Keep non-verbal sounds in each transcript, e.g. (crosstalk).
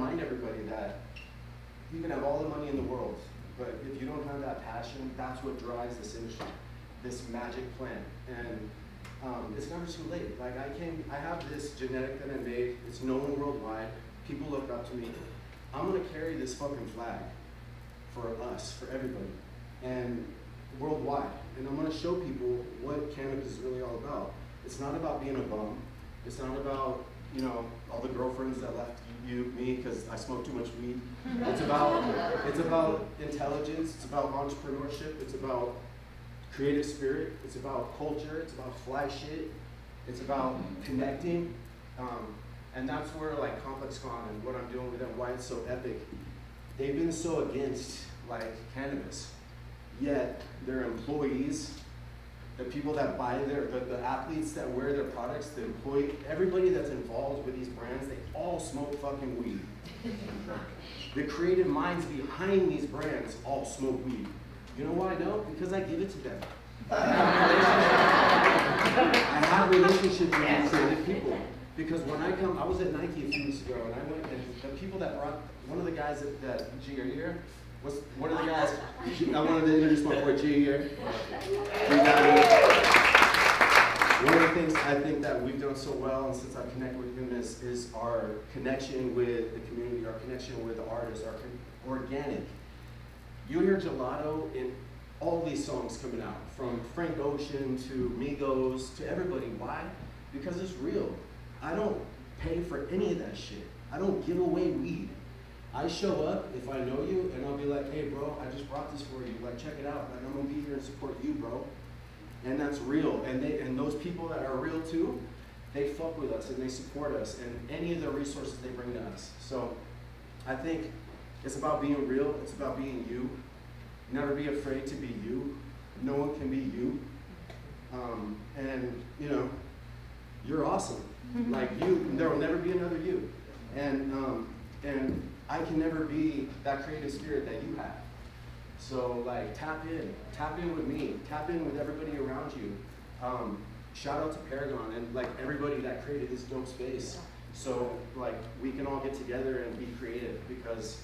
remind everybody that you can have all the money in the world, but if you don't have that passion, that's what drives this industry, this magic plant. And um, it's never too late. Like I came, I have this genetic that I made. It's known worldwide. People look up to me. I'm gonna carry this fucking flag for us, for everybody, and worldwide. And I'm gonna show people what cannabis is really all about. It's not about being a bum. It's not about you know all the girlfriends that left you me because I smoke too much weed. It's about it's about intelligence. It's about entrepreneurship. It's about creative spirit. It's about culture. It's about fly shit. It's about connecting. Um, and that's where like Complex Con and what I'm doing with them, why it's so epic. They've been so against like cannabis, yet their employees, the people that buy their, the, the athletes that wear their products, the employee, everybody that's involved with these brands, they all smoke fucking weed. the creative minds behind these brands all smoke weed. You know why I know? Because I give it to them. I have relationships with these creative people. Because when I come, I was at Nike a few weeks ago, and I went, and the people that brought, one of the guys that, that are here? Was one of the guys, I wanted to introduce my boy G here. One of the things I think that we've done so well, and since I've connected with him, is, is our connection with the community, our connection with the artists, our organic. You hear gelato in all these songs coming out, from Frank Ocean to Migos to everybody. Why? Because it's real. I don't pay for any of that shit. I don't give away weed. I show up if I know you and I'll be like, hey bro, I just brought this for you. Like check it out. Like I'm gonna be here and support you, bro. And that's real. And they and those people that are real too, they fuck with us and they support us and any of the resources they bring to us. So I think it's about being real, it's about being you. Never be afraid to be you. No one can be you. Um, and you know, you're awesome. Like you, there will never be another you. And um, and I can never be that creative spirit that you have. So like tap in, tap in with me, tap in with everybody around you. Um, shout out to Paragon and like everybody that created this dope space. So like we can all get together and be creative because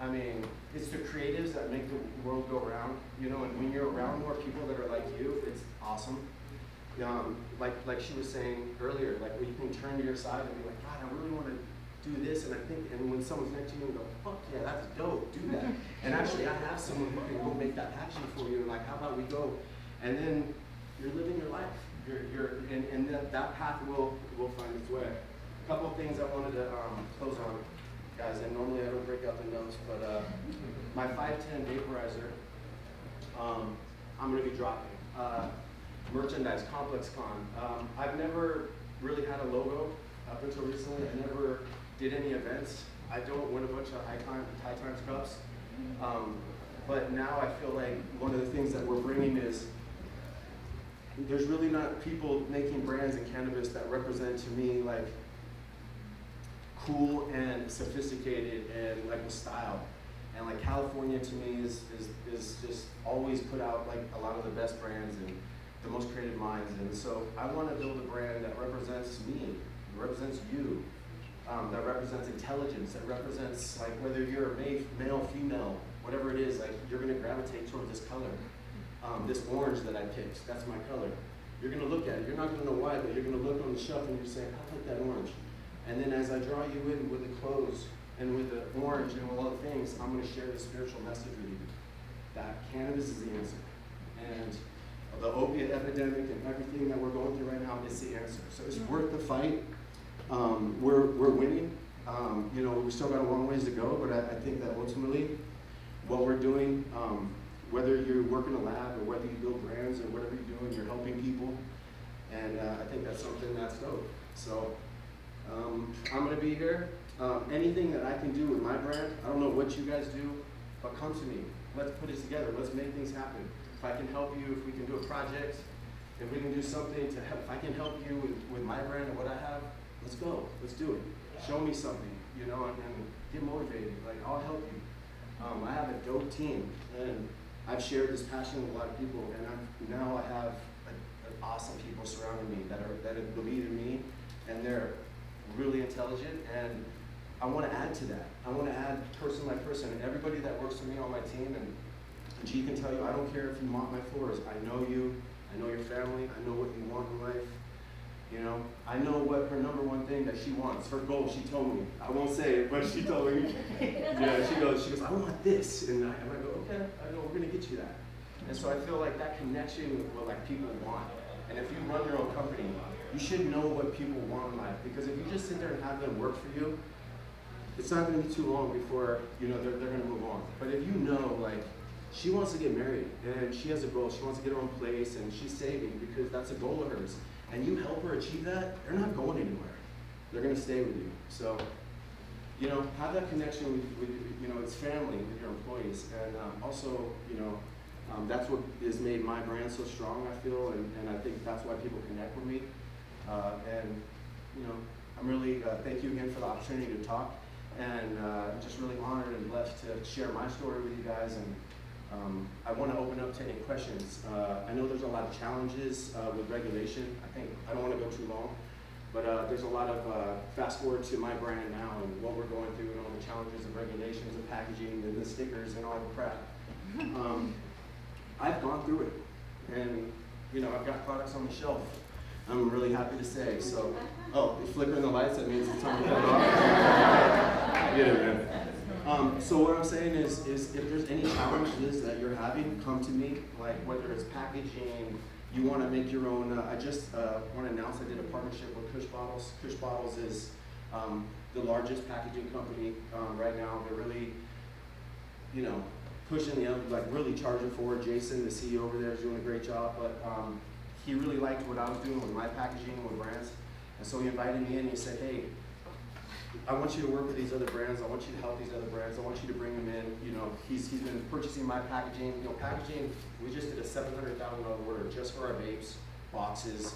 I mean, it's the creatives that make the world go round, you know, and when you're around more people that are like you, it's awesome. Um, like like she was saying earlier, like where you can turn to your side and be like, God, I really want to do this, and I think, and when someone's next to you, and go, fuck yeah, that's dope, do that. (laughs) and actually, I have someone who can go make that happen for you. Like, how about we go? And then you're living your life. You're, you're, and, and that, that path will will find its way. A couple of things I wanted to um, close on, guys. And normally I don't break out the notes, but uh, my 510 vaporizer, um, I'm going to be dropping. Uh, merchandise, Complex Con. Um, I've never really had a logo up until recently. I never did any events. I don't win a bunch of high, time, high times cups. Um, but now I feel like one of the things that we're bringing is there's really not people making brands in cannabis that represent to me like cool and sophisticated and like with style. And like California to me is, is, is just always put out like a lot of the best brands and the most creative minds. And so I want to build a brand that represents me, represents you, um, that represents intelligence, that represents like whether you're a male, female, whatever it is, like you're gonna gravitate toward this color. Um, this orange that I picked, that's my color. You're gonna look at it, you're not gonna know why, but you're gonna look on the shelf and you say, I like that orange. And then as I draw you in with the clothes and with the orange and all the things, I'm gonna share the spiritual message with you. That cannabis is the answer. And the opiate epidemic and everything that we're going through right now is the answer. So it's worth the fight. Um, we're, we're winning. Um, you know, we've still got a long ways to go, but I, I think that ultimately what we're doing, um, whether you work in a lab or whether you build brands or whatever you're doing, you're helping people. And uh, I think that's something that's dope. So um, I'm going to be here. Um, anything that I can do with my brand, I don't know what you guys do, but come to me. Let's put it together. Let's make things happen. If I can help you, if we can do a project, if we can do something to help, if I can help you with, with my brand and what I have, let's go, let's do it. Show me something, you know, and, and get motivated. Like, I'll help you. Um, I have a dope team, and I've shared this passion with a lot of people, and I've, now I have a, awesome people surrounding me that are that believe in me, and they're really intelligent, and I want to add to that. I want to add person by person. And everybody that works for me on my team, and G can tell you, I don't care if you mop my floors. I know you. I know your family. I know what you want in life. You know, I know what her number one thing that she wants, her goal. She told me. I won't say it, but she told me. (laughs) yeah, she goes, she goes, I want this, and I, and I go, okay, I know we're gonna get you that. And so I feel like that connection with what like people want. And if you run your own company, you should know what people want in life. Because if you just sit there and have them work for you, it's not gonna be too long before you know they're, they're gonna move on. But if you know like she wants to get married and she has a goal, she wants to get her own place and she's saving because that's a goal of hers. And you help her achieve that, they're not going anywhere. They're gonna stay with you. So, you know, have that connection with, with you know, it's family with your employees. And um, also, you know, um, that's what has made my brand so strong, I feel, and, and I think that's why people connect with me. Uh, and, you know, I'm really, uh, thank you again for the opportunity to talk, and uh, just really honored and blessed to share my story with you guys, and um, I want to open up to any questions. Uh, I know there's a lot of challenges uh, with regulation. I think, I don't want to go too long, but uh, there's a lot of, uh, fast forward to my brand now and what we're going through and all the challenges of regulations and packaging and the stickers and all the crap. (laughs) Um, I've gone through it, and you know I've got products on the shelf. I'm really happy to say. So, oh, flickering the lights. That means it's time to cut it off. yeah, man. Um, so what I'm saying is, is if there's any challenges that you're having, come to me. Like whether it's packaging, you want to make your own. Uh, I just uh, want to announce I did a partnership with Kush Bottles. Kush Bottles is um, the largest packaging company um, right now. They're really, you know, pushing the like really charging forward. Jason, the CEO over there, is doing a great job, but um, he really liked what I was doing with my packaging with brands, and so he invited me in. and He said, "Hey, I want you to work with these other brands. I want you to help these other brands. I want you to bring them in. You know, he's he's been purchasing my packaging. You know, packaging. We just did a seven hundred thousand dollar order just for our vapes boxes,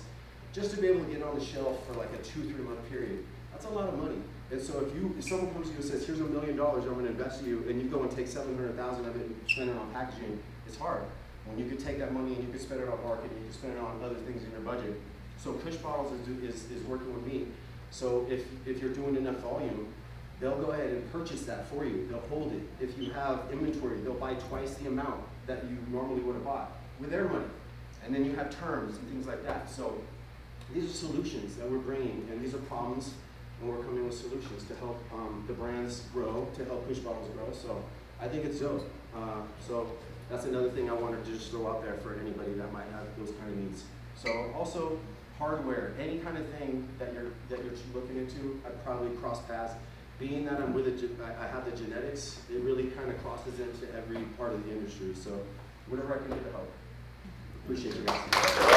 just to be able to get on the shelf for like a two three month period. That's a lot of money. And so if you, if someone comes to you and says, here's a million dollars, I'm gonna invest in you, and you go and take seven hundred thousand of it and spend it on packaging, it's hard. When you could take that money and you could spend it on marketing, you could spend it on other things in your budget. So Kush Bottles is, is, is working with me. So if, if you're doing enough volume, they'll go ahead and purchase that for you. They'll hold it. If you have inventory, they'll buy twice the amount that you normally would have bought with their money. And then you have terms and things like that. So these are solutions that we're bringing, and these are problems and we're coming with solutions to help um, the brands grow, to help Kush Bottles grow. So I think it's dope. Uh, so that's another thing I wanted to just throw out there for anybody that might have those kind of needs. So also hardware, any kind of thing that you're that you're looking into, I'd probably cross paths. Being that I'm with it, I have the genetics, it really kind of crosses into every part of the industry. So whatever I can do to help. Appreciate you guys.